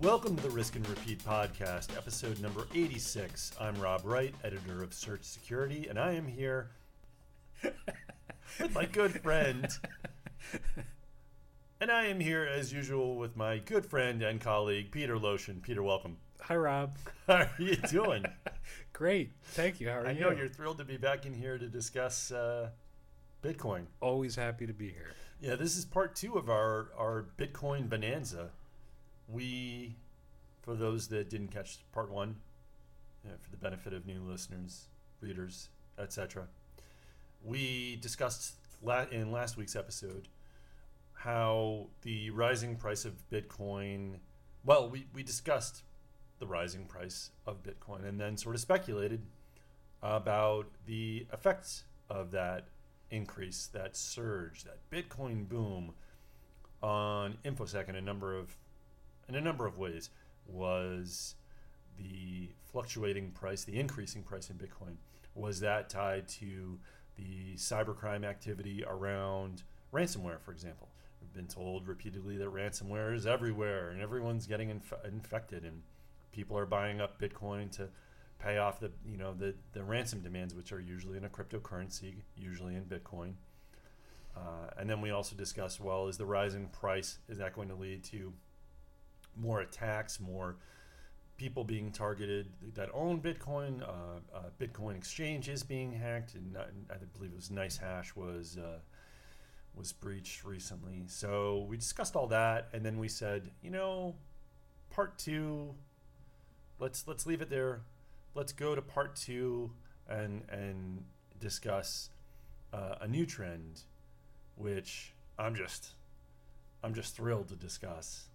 Welcome to the Risk and Repeat podcast, episode number 86. I'm Rob Wright, editor of Search Security, and I am here with my good friend. And I am here as usual with my good friend and colleague, Peter Loshin. Peter, welcome. Hi, Rob. How are you doing? Great. Thank you. How are I you? know you're thrilled to be back in here to discuss uh, Bitcoin. always happy to be here. Yeah, this is part two of our, our Bitcoin bonanza. We, for those that didn't catch part one, uh, for the benefit of new listeners, readers, etc., we discussed la- in last week's episode how the rising price of Bitcoin. Well, we, we discussed the rising price of Bitcoin and then sort of speculated about the effects of that increase, that surge, that Bitcoin boom on InfoSec and a number of in a number of ways was the fluctuating price, the increasing price in Bitcoin. Was that tied to the cybercrime activity around ransomware, for example? We've been told repeatedly that ransomware is everywhere and everyone's getting inf- infected, and people are buying up Bitcoin to pay off the you know the the ransom demands, which are usually in a cryptocurrency, usually in Bitcoin. Uh, and then we also discussed well, is the rising price is that going to lead to more attacks, more people being targeted that own Bitcoin? Uh, uh, Bitcoin exchange is being hacked, and I believe it was NiceHash was uh, was breached recently. So we discussed all that, and then we said, you know, part two. Let's let's leave it there. Let's go to part two and and discuss uh, a new trend, which I'm just I'm just thrilled to discuss.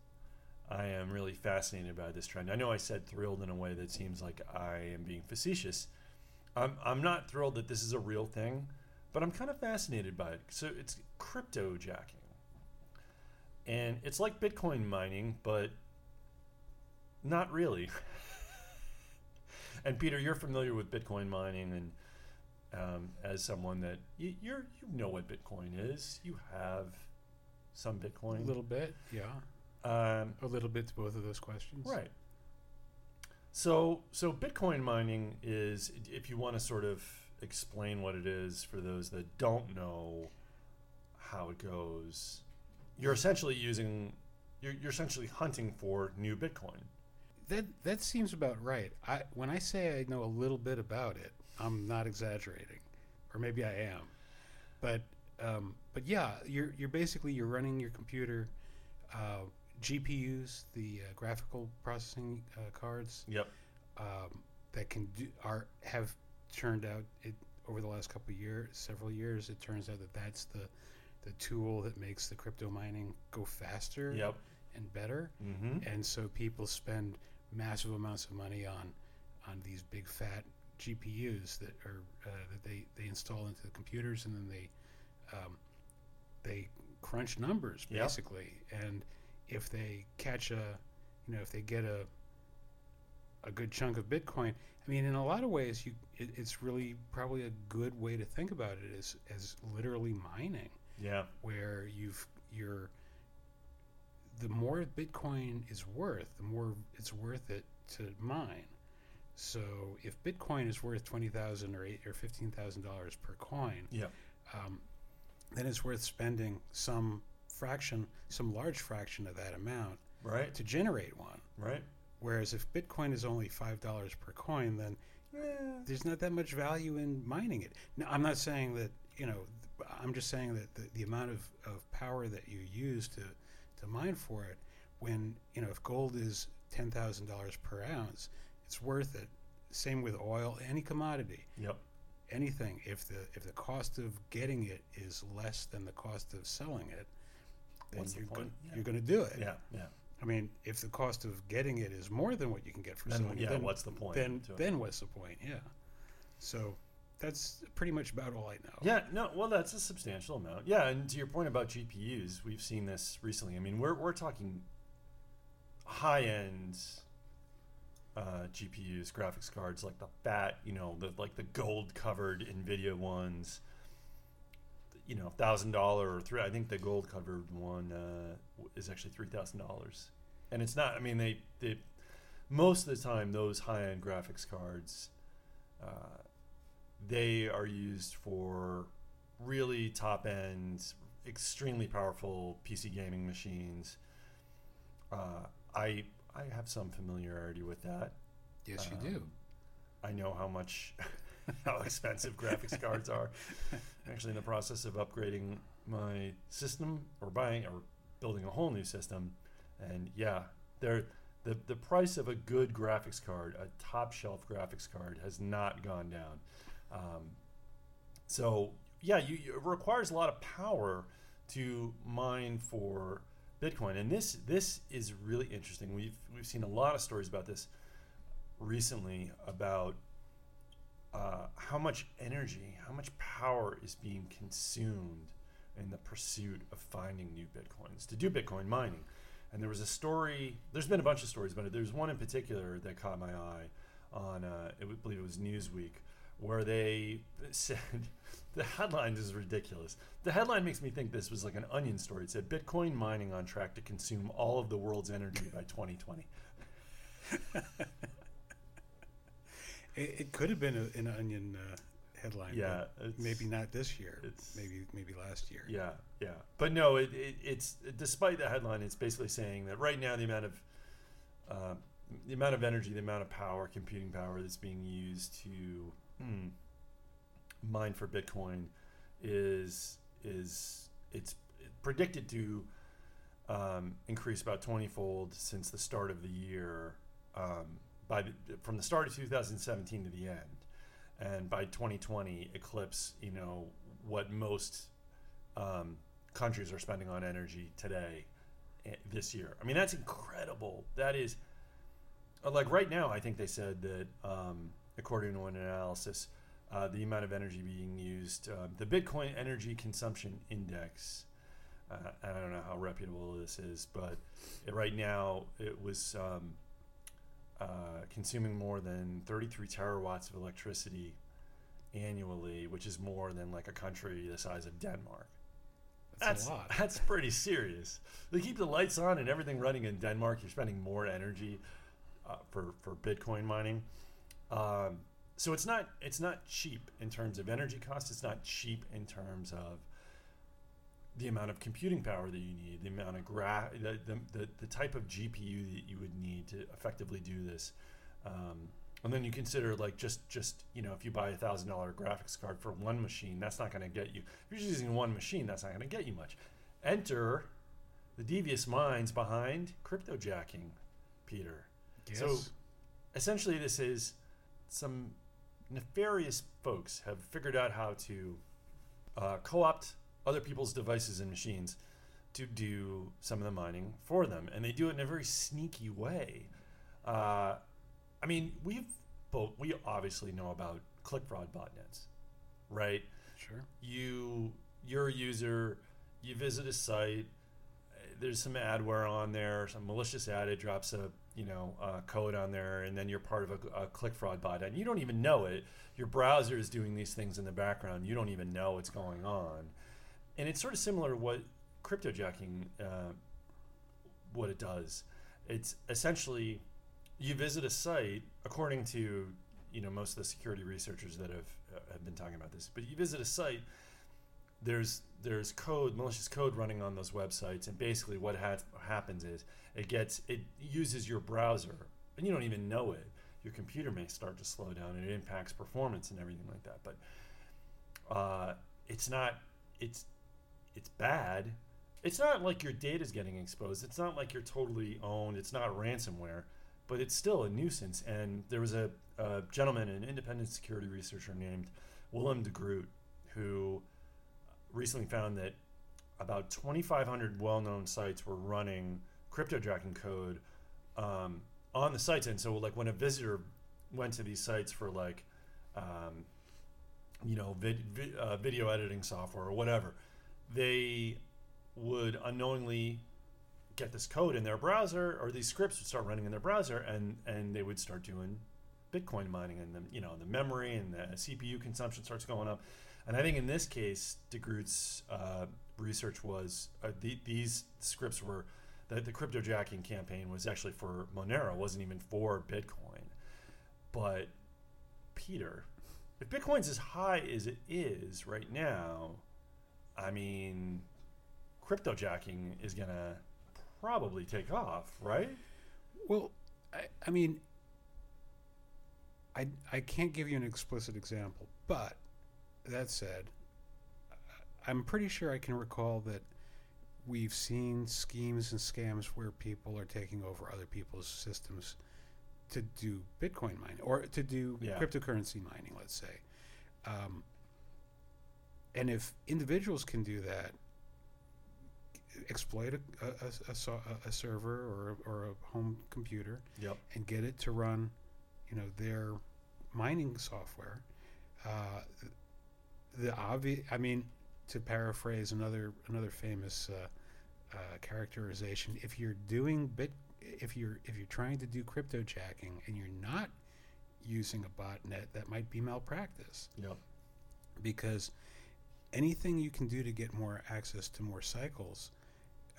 I am really fascinated by this trend. I know I said thrilled in a way that seems like I am being facetious. I'm, I'm not thrilled that this is a real thing, but I'm kind of fascinated by it. So it's crypto jacking. And it's like Bitcoin mining, but not really. and Peter, you're familiar with Bitcoin mining, and um, as someone that you, you're you know what Bitcoin is, you have some Bitcoin. A little bit, yeah. Um, A little bit to both of those questions. Right. So so Bitcoin mining is if you want to sort of explain what it is for those that don't know how it goes, you're essentially using you're, you're essentially hunting for new Bitcoin. That that seems about right. I when I say I know a little bit about it, I'm not exaggerating, or maybe I am. But um, but yeah, you're you're basically you're running your computer, uh, GPUs, the uh, graphical processing uh, cards. Yep. um, that can do are have turned out it over the last couple of years, several years. It turns out that that's the the tool that makes the crypto mining go faster Yep. and better. Mm-hmm. And so people spend massive amounts of money on on these big fat GPUs that are uh, that they, they install into the computers and then they um, they crunch numbers Yep. basically. And if they catch a you know if they get a a good chunk of Bitcoin, I mean, in a lot of ways, you it, it's really probably a good way to think about it as as literally mining Yeah. where you've you're the more Bitcoin is worth, the more it's worth it to mine. So if Bitcoin is worth twenty thousand or eight or fifteen thousand dollars per coin, yeah, um, then it's worth spending some fraction, some large fraction of that amount Right. to generate one. Right. Whereas if Bitcoin is only five dollars per coin, then there's not that much value in mining it. Now, I'm not saying that you know. I'm just saying that the, the amount of, of power that you use to to mine for it, when you know if gold is ten thousand dollars per ounce, it's worth it. Same with oil, any commodity, Yep. anything. If the if the cost of getting it is less than the cost of selling it, then What's the you're point? going Yeah. you're going to do it. Yeah. Yeah. I mean, if the cost of getting it is more than what you can get for Then selling yeah. it, then what's the point? then then what's the point? Yeah. So that's pretty much about all I know. Yeah, no, well, that's a substantial amount. Yeah, and to your point about GPUs, we've seen this recently. I mean, we're we're talking high end uh, GPUs, graphics cards, like the fat, you know, the like the gold covered Nvidia ones. You know, thousand dollar or three. I think the gold covered one uh, is actually three thousand dollars. and it's not. I mean, they they most of the time those high end graphics cards, uh, they are used for really top end, extremely powerful PC gaming machines. Uh, I I have some familiarity with that. Yes, you do. Um, I know how much how expensive graphics cards are. I'm actually in the process of upgrading my system or buying or building a whole new system. And yeah, they're the, the price of a good graphics card, a top shelf graphics card, has not gone down. Um, so yeah, you- it requires a lot of power to mine for Bitcoin, and this this is really interesting. We've we've seen a lot of stories about this recently about uh, how much energy, how much power is being consumed in the pursuit of finding new bitcoins to do Bitcoin mining. And there was a story. There's been a bunch of stories, but there's one in particular that caught my eye on. Uh, I believe it was Newsweek, where they said the headline is ridiculous. The headline makes me think this was like an onion story. It said Bitcoin mining on track to consume all of the world's energy by 2020. It, it could have been a, an onion uh, headline. Yeah, maybe not this year. it's- maybe maybe last year. Yeah, yeah, but no, it, it, it's despite the headline, it's basically saying that right now the amount of uh, the amount of energy, the amount of power, computing power that's being used to hmm, mine for Bitcoin is is it's predicted to um, increase about twenty fold since the start of the year. Um, by the, from the start of 2017 to the end, and by 2020 eclipse you know what most um, countries are spending on energy today eh, this year. I mean, that's incredible. That is uh, like right now. I think they said that um, according to an analysis, uh, the amount of energy being used, uh, the Bitcoin Energy Consumption Index. Uh, I don't know how reputable this is, but it, right now it was um, uh, consuming more than 33 terawatts of electricity annually, which is more than like a country the size of Denmark. That's, a lot. That's pretty serious. They keep the lights on and everything running in Denmark. You're spending more energy uh, for for Bitcoin mining. Um, so it's not it's not cheap in terms of energy cost. It's not cheap in terms of the amount of computing power that you need, the amount of gra- the, the, the, the type of GPU that you would need to effectively do this. Um, and then you consider like just just you know if you buy a thousand dollar graphics card for one machine, that's not going to get you. If you're just using one machine, that's not going to get you much. Enter the devious minds behind cryptojacking, Peter. Yes. So essentially, this is some nefarious folks have figured out how to uh, co-opt other people's devices and machines to do some of the mining for them, and they do it in a very sneaky way. Uh, I mean, we've both we obviously know about click fraud botnets, right? sure. you you're a user you visit a site there's some adware on there some malicious ad it drops a you know uh, code on there and then you're part of a, a click fraud bot and you don't even know it your browser is doing these things in the background you don't even know what's going on and it's sort of similar to what cryptojacking uh, what it does. It's essentially you visit a site according to you know most of the security researchers that have uh, have been talking about this but you visit a site there's there's code malicious code running on those websites and basically what ha- happens is it gets it uses your browser and you don't even know it. Your computer may start to slow down and it impacts performance and everything like that but uh, it's not it's it's bad. It's not like your data is getting exposed. It's not like you're totally owned. It's not ransomware but it's still a nuisance. And there was a, a gentleman an independent security researcher named willem de groot who recently found that about 2,500 well-known sites were running cryptojacking code um, on the sites, and so like when a visitor went to these sites for like, um, you know, vid- vi- uh, video editing software or whatever, they would unknowingly get this code in their browser, or these scripts would start running in their browser, and and they would start doing Bitcoin mining, and the you know the memory and the CPU consumption starts going up. And I think in this case, DeGroot's uh, research was uh, the, these scripts were the, the cryptojacking campaign was actually for Monero, wasn't even for Bitcoin. But Peter, if Bitcoin's as high as it is right now, I mean, cryptojacking is gonna probably take off, right? Well, I, I mean, I, I can't give you an explicit example, but that said, I'm pretty sure I can recall that we've seen schemes and scams where people are taking over other people's systems to do Bitcoin mining or to do Yeah. cryptocurrency mining, let's say. Um, and if individuals can do that, exploit a, a, a, a, server or, a- or a home computer Yep. and get it to run, you know, their mining software. Uh, the obvious, I mean, to paraphrase another another famous uh, uh, characterization, if you're doing bit, if you're if you're trying to do crypto jacking and you're not using a botnet, that might be malpractice Yep. because anything you can do to get more access to more cycles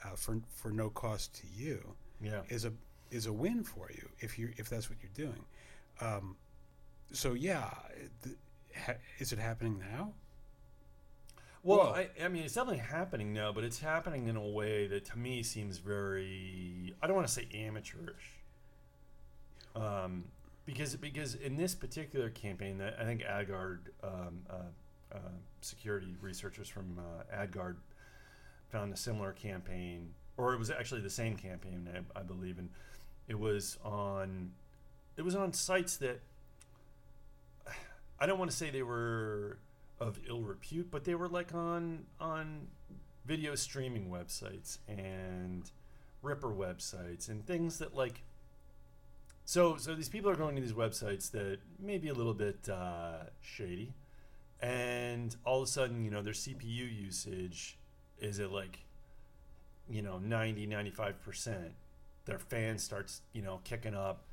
uh, for for no cost to you Yeah. is a is a win for you if you if that's what you're doing. Um, so yeah, th- ha- is it happening now? Well, Well- I, I mean, it's definitely happening now, but it's happening in a way that to me seems very, I don't want to say amateurish. Um, because, because in this particular campaign, that I think AdGuard, um, uh, security researchers from uh, AdGuard found a similar campaign, or it was actually the same campaign, I, I believe, and it was on, it was on sites that I don't want to say they were of ill repute, but they were like on on video streaming websites and Ripper websites and things that like. So so these people are going to these websites that may be a little bit uh, shady, and all of a sudden you know their CPU usage is at like you know 90 95 percent. Their fan starts you know kicking up.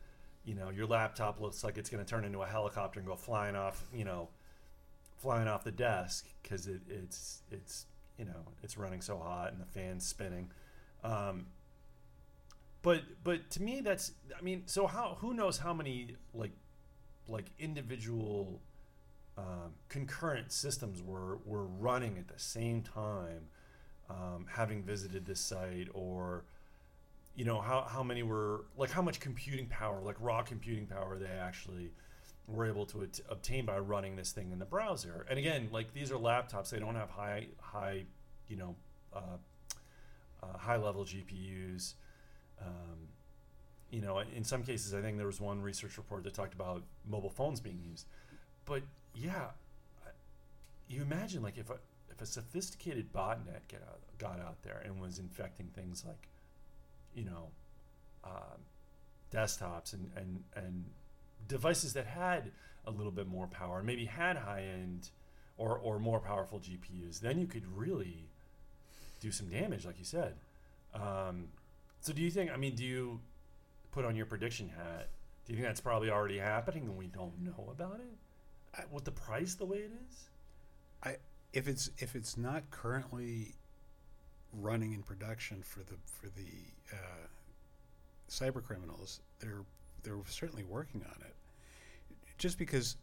You know your laptop looks like it's going to turn into a helicopter and go flying off. You know flying off the desk because it, it's it's you know it's running so hot and the fan's spinning. Um, but but to me that's I mean so how who knows how many like like individual um, concurrent systems were were running at the same time, um, having visited this site or you know how how many were like how much computing power like raw computing power they actually were able to at- obtain by running this thing in the browser. And again, like these are laptops; they don't have high, high, you know, uh, uh, high level GPUs. Um, you know, in some cases, I think there was one research report that talked about mobile phones being used. But yeah, you imagine like if a if a sophisticated botnet get out, got out there and was infecting things like, you know, um, desktops and and and devices that had a little bit more power and maybe had high end or, or more powerful GPUs, then you could really do some damage, like you said. Um, so, do you think? I mean, do you put on your prediction hat? Do you think that's probably already happening and we don't know about it? With the price the way it is? I If it's if it's not currently running in production for the for the uh, cyber criminals, they're they're certainly working on it. Just because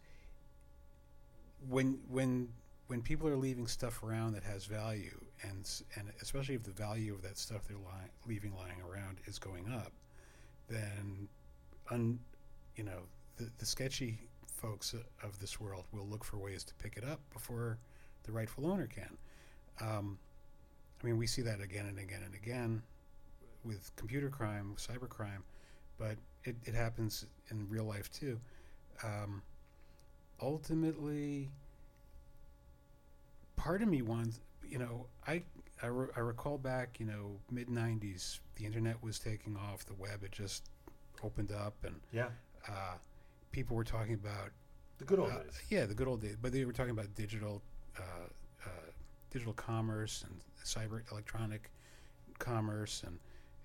when when when people are leaving stuff around that has value, and and especially if the value of that stuff they're leaving lying around is going up, then un, you know the, the sketchy folks of this world will look for ways to pick it up before the rightful owner can. Um, I mean, we see that again and again and again with computer crime, cyber crime, but it, it happens in real life too. Um, ultimately, part of me wants, you know, I, I, re- I recall back, you know, mid 90s, the internet was taking off, the web had just opened up, and Yeah, uh, people were talking about the good old uh, days. Yeah, the good old days. But they were talking about digital, uh, uh, digital commerce and cyber electronic commerce and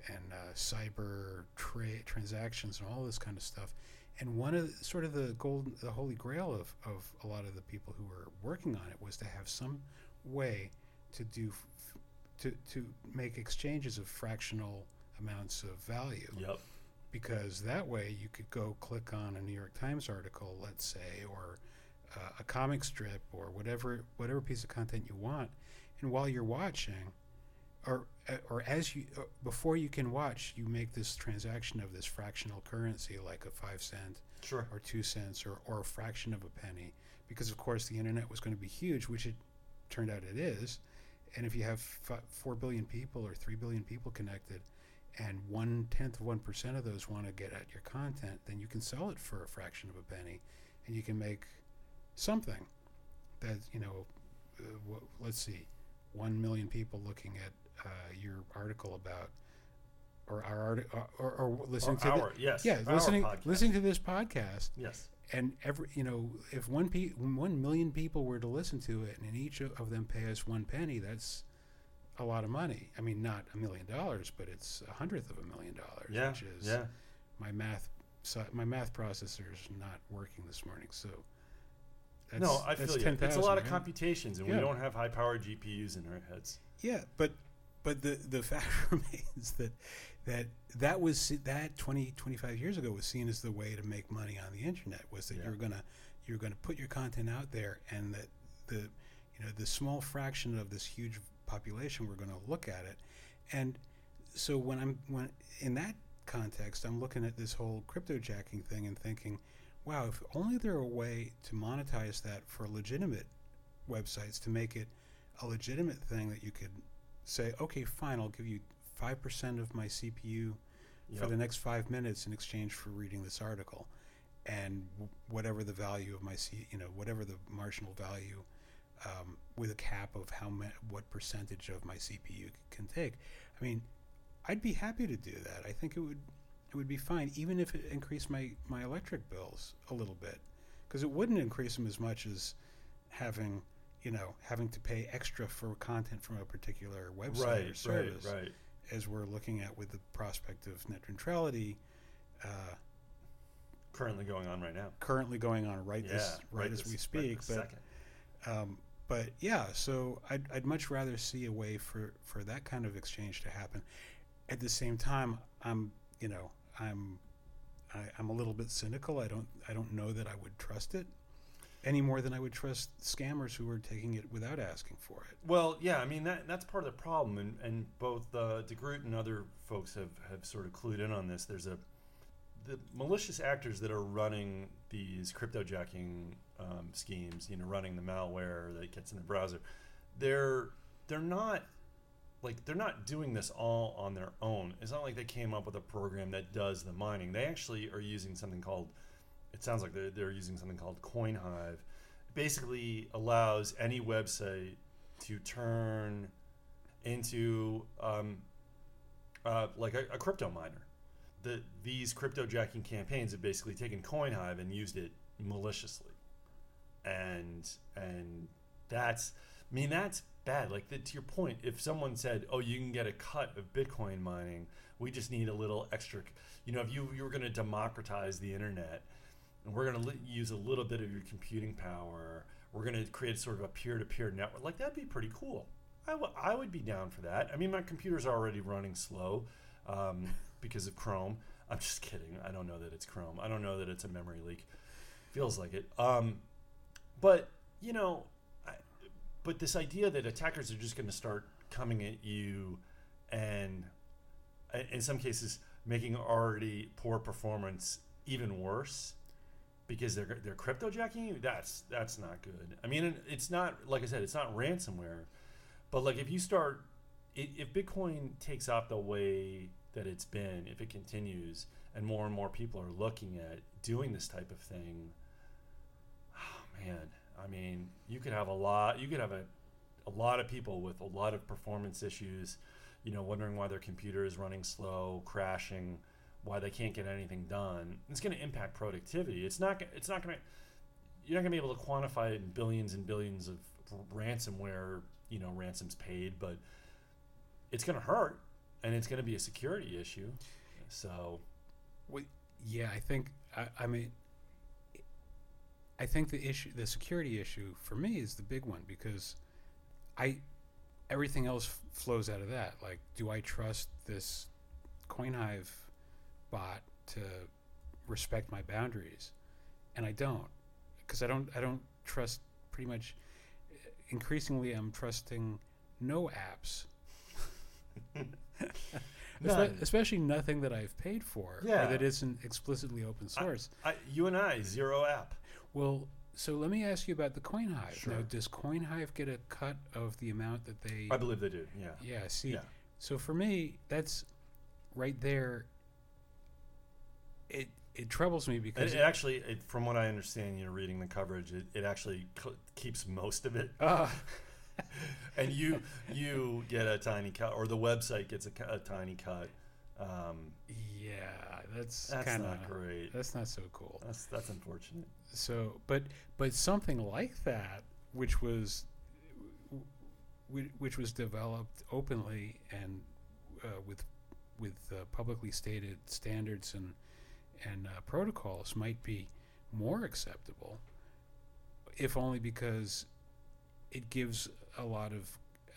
and uh, cyber trade transactions and all this kind of stuff. And one of the, sort of the golden, the holy grail of, of a lot of the people who were working on it was to have some way to do f- to to make exchanges of fractional amounts of value. Yep. Because that way you could go click on a New York Times article, let's say, or uh, a comic strip, or whatever whatever piece of content you want, and while you're watching, or uh, or as you uh, before you can watch, you make this transaction of this fractional currency, like a five cent Sure. or two cents or, or a fraction of a penny. Because of course the internet was going to be huge which it turned out it is. And if you have f- 4 billion people or 3 billion people connected and one tenth of one percent of those want to get at your content then you can sell it for a fraction of a penny and you can make something that you know uh, w- let's see 1 million people looking at uh, your article about or our art, or, or, or listening Or to the- yes. yeah, our listening podcast. listening to this podcast, Yes. and every you know, if one pe- one million people were to listen to it, and each of them pay us one penny, that's a lot of money. I mean, not a million dollars, but it's a hundredth of a million dollars, Yeah. which is Yeah. my math. So my math processor is not working this morning, so that's, no, I that's feel you. 10,000, It's a lot of computations, and Yeah. we don't have high-powered GPUs in our heads. Yeah, but but the the fact remains that that that was that 20 25 years ago was seen as the way to make money on the internet was that Yeah. you're gonna you're gonna put your content out there and that the you know the small fraction of this huge population we're going to look at it. And so when i'm when in that context i'm looking at this whole crypto jacking thing and thinking wow if only there were a way to monetize that for legitimate websites to make it a legitimate thing that you could say okay fine i'll give you 5% of my cpu for the next five minutes in exchange for reading this article, and w- whatever the value of my C, you know, whatever the marginal value, um, with a cap of how ma- what percentage of my CPU c- can take. I mean, I'd be happy to do that. I think it would it would be fine, even if it increased my my electric bills a little bit, because it wouldn't increase them as much as having you know having to pay extra for content from a particular website or Right, right, service right. as we're looking at with the prospect of net neutrality uh, Currently going on right now. currently going on right yeah, this right, as this- we right speak. this but um, but yeah, so I'd, I'd much rather see a way for, for that kind of exchange to happen. At the same time, I'm you know I'm I, I'm a little bit cynical. I don't I don't know that I would trust it any more than I would trust scammers who are taking it without asking for it. Well, yeah, I mean that that's part of the problem, and and both uh, DeGroot and other folks have have sort of clued in on this. There's a the malicious actors that are running these cryptojacking um, schemes, you know, running the malware that gets in the browser. They're they're not like they're not doing this all on their own. It's not like they came up with a program that does the mining. They actually are using something called it sounds like they're, they're using something called CoinHive. Basically allows any website to turn into um, uh, like a, a crypto miner. The, these cryptojacking campaigns have basically taken CoinHive and used it maliciously, and and that's I mean that's bad. Like the, to your point, if someone said, "Oh, you can get a cut of Bitcoin mining," we just need a little extra. You know, if you you were going to democratize the internet, and we're going to li- use a little bit of your computing power, we're going to create sort of a peer-to-peer network. Like that'd be pretty cool. I, w- I would be down for that. I mean, my computer's already running slow um, because of Chrome. I'm just kidding. I don't know that it's Chrome. I don't know that it's a memory leak. Feels like it. Um, but you know, I, but this idea that attackers are just going to start coming at you, and uh, in some cases making already poor performance even worse because they're they're cryptojacking you. That's that's not good. I mean, it's not like I said, it's not ransomware, but like if you start, if Bitcoin takes off the way that it's been, if it continues, and more and more people are looking at doing this type of thing, I mean, you could have a lot. You could have a a lot of people with a lot of performance issues, you know, wondering why their computer is running slow, crashing, why they can't get anything done. It's going to impact productivity. It's not. It's not going to. You're not going to be able to quantify it in billions and billions of ransomware, you know, ransoms paid, but it's going to hurt, and it's going to be a security issue. So, Well, yeah, I think I, I mean, I think the issue, the security issue for me is the big one because I everything else f- flows out of that. Like, do I trust this CoinHive bot to respect my boundaries, and I don't because I don't I don't trust pretty much. Increasingly, I'm trusting no apps. None. especially nothing that I've paid for Yeah. or that isn't explicitly open source. I, you and I, zero app. Well, so let me ask you about the CoinHive. Sure. Now, does CoinHive get a cut of the amount that they? I believe they do. Yeah. yeah. See, Yeah. so for me, that's right there. It it troubles me because it actually, it, from what I understand, you know, reading the coverage, it, it actually cl- keeps most of it, Ah, and you you get a tiny cut, or the website gets a, a tiny cut. Um, yeah, that's, that's kind of not great. that's not so cool. That's that's unfortunate. So, but but something like that, which was whi- which was developed openly and uh, with with uh, publicly stated standards and and uh, protocols, might be more acceptable, if only because it gives a lot of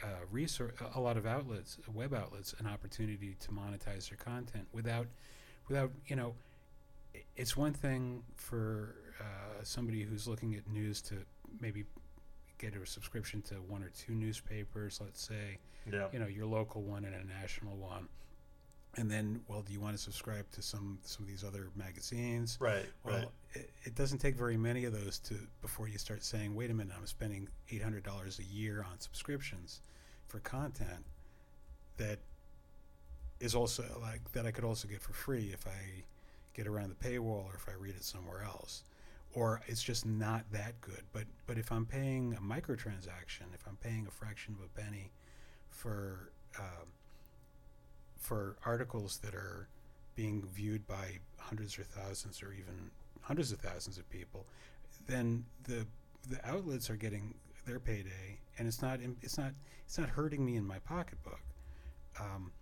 uh, resource, a lot of outlets, web outlets, an opportunity to monetize their content without, without you know, it's one thing for uh, somebody who's looking at news to maybe get a subscription to one or two newspapers, let's say, Yeah. you know, your local one and a national one. And then, well, do you want to subscribe to some some of these other magazines? Right. Well, right. it, it doesn't take very many of those to before you start saying, "Wait a minute, I'm spending eight hundred dollars a year on subscriptions for content that is also like that I could also get for free if I get around the paywall or if I read it somewhere else." Or it's just not that good. But but if I'm paying a microtransaction, if I'm paying a fraction of a penny for um, for articles that are being viewed by hundreds or thousands or even hundreds of thousands of people, then the the outlets are getting their payday, and it's not it's not it's not hurting me in my pocketbook. Um,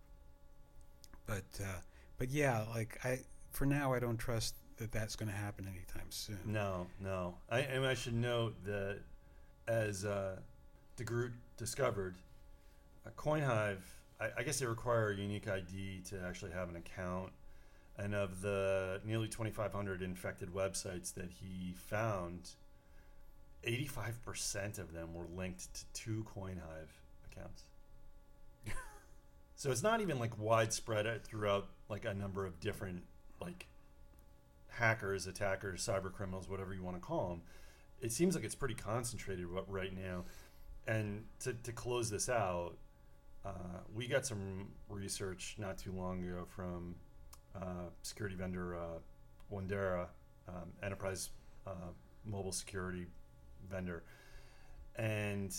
but uh, but yeah, like I for now I don't trust that that's going to happen anytime soon. No, no. I and I should note that as uh, DeGroot discovered, uh, CoinHive, I, I guess they require a unique ID to actually have an account. And of the nearly 2,500 infected websites that he found, 85% of them were linked to two CoinHive accounts. so it's not even like widespread uh, throughout like a number of different like hackers, attackers, cyber criminals, whatever you want to call them. It seems like it's pretty concentrated right now. And to, to close this out, uh, we got some research not too long ago from uh, security vendor uh, Wandera, um, enterprise uh, mobile security vendor, and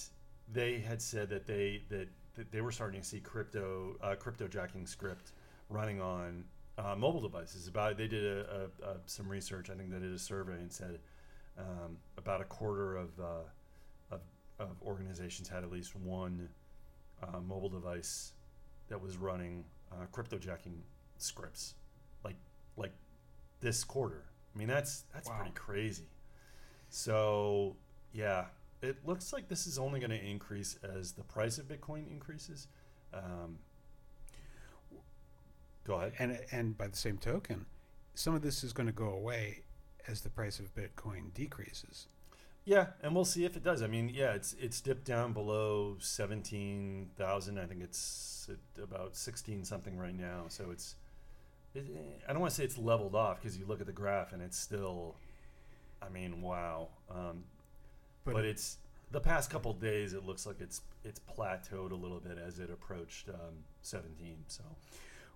they had said that they that, that they were starting to see crypto uh, crypto jacking script running on mobile devices. About they did a, a, a, some research. I think they did a survey and said um, about a quarter of, of of organizations had at least one uh, mobile device that was running uh, crypto jacking scripts, like like this quarter. I mean that's that's Wow. pretty crazy. So yeah, it looks like this is only going to increase as the price of Bitcoin increases. Um, go ahead. And and by the same token, some of this is going to go away as the price of Bitcoin decreases. Yeah, and we'll see if it does. I mean, yeah, it's it's dipped down below seventeen thousand. I think it's about sixteen something right now. So it's, it, I don't want to say it's leveled off because you look at the graph and it's still, I mean, wow. Um, But, but it's the past couple days. It looks like it's it's plateaued a little bit as it approached um, seventeen. So,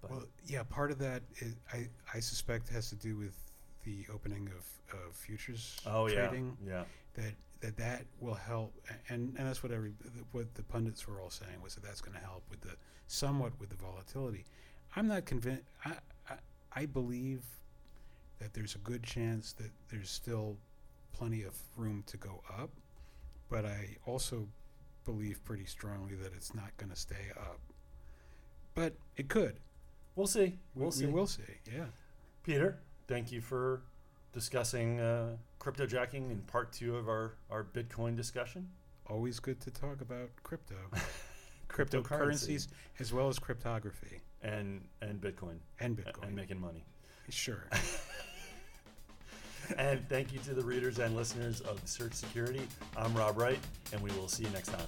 but well, yeah, part of that is, I I suspect has to do with the opening of, of futures oh trading. yeah, That that that will help, and and that's what every what the pundits were all saying was that that's going to help with the somewhat with the volatility. I'm not convinced. I, I I believe that there's a good chance that there's still plenty of room to go up, but I also believe pretty strongly that it's not going to stay up. But it could. we'll see. We, We'll see. we will see. Yeah. Peter, thank you for discussing uh, crypto jacking in part two of our, our Bitcoin discussion. Always good to talk about crypto, cryptocurrencies, as well as cryptography. and and Bitcoin and a- Bitcoin. and making money. sure. and thank you to the readers and listeners of Search Security. I'm Rob Wright, and we will see you next time.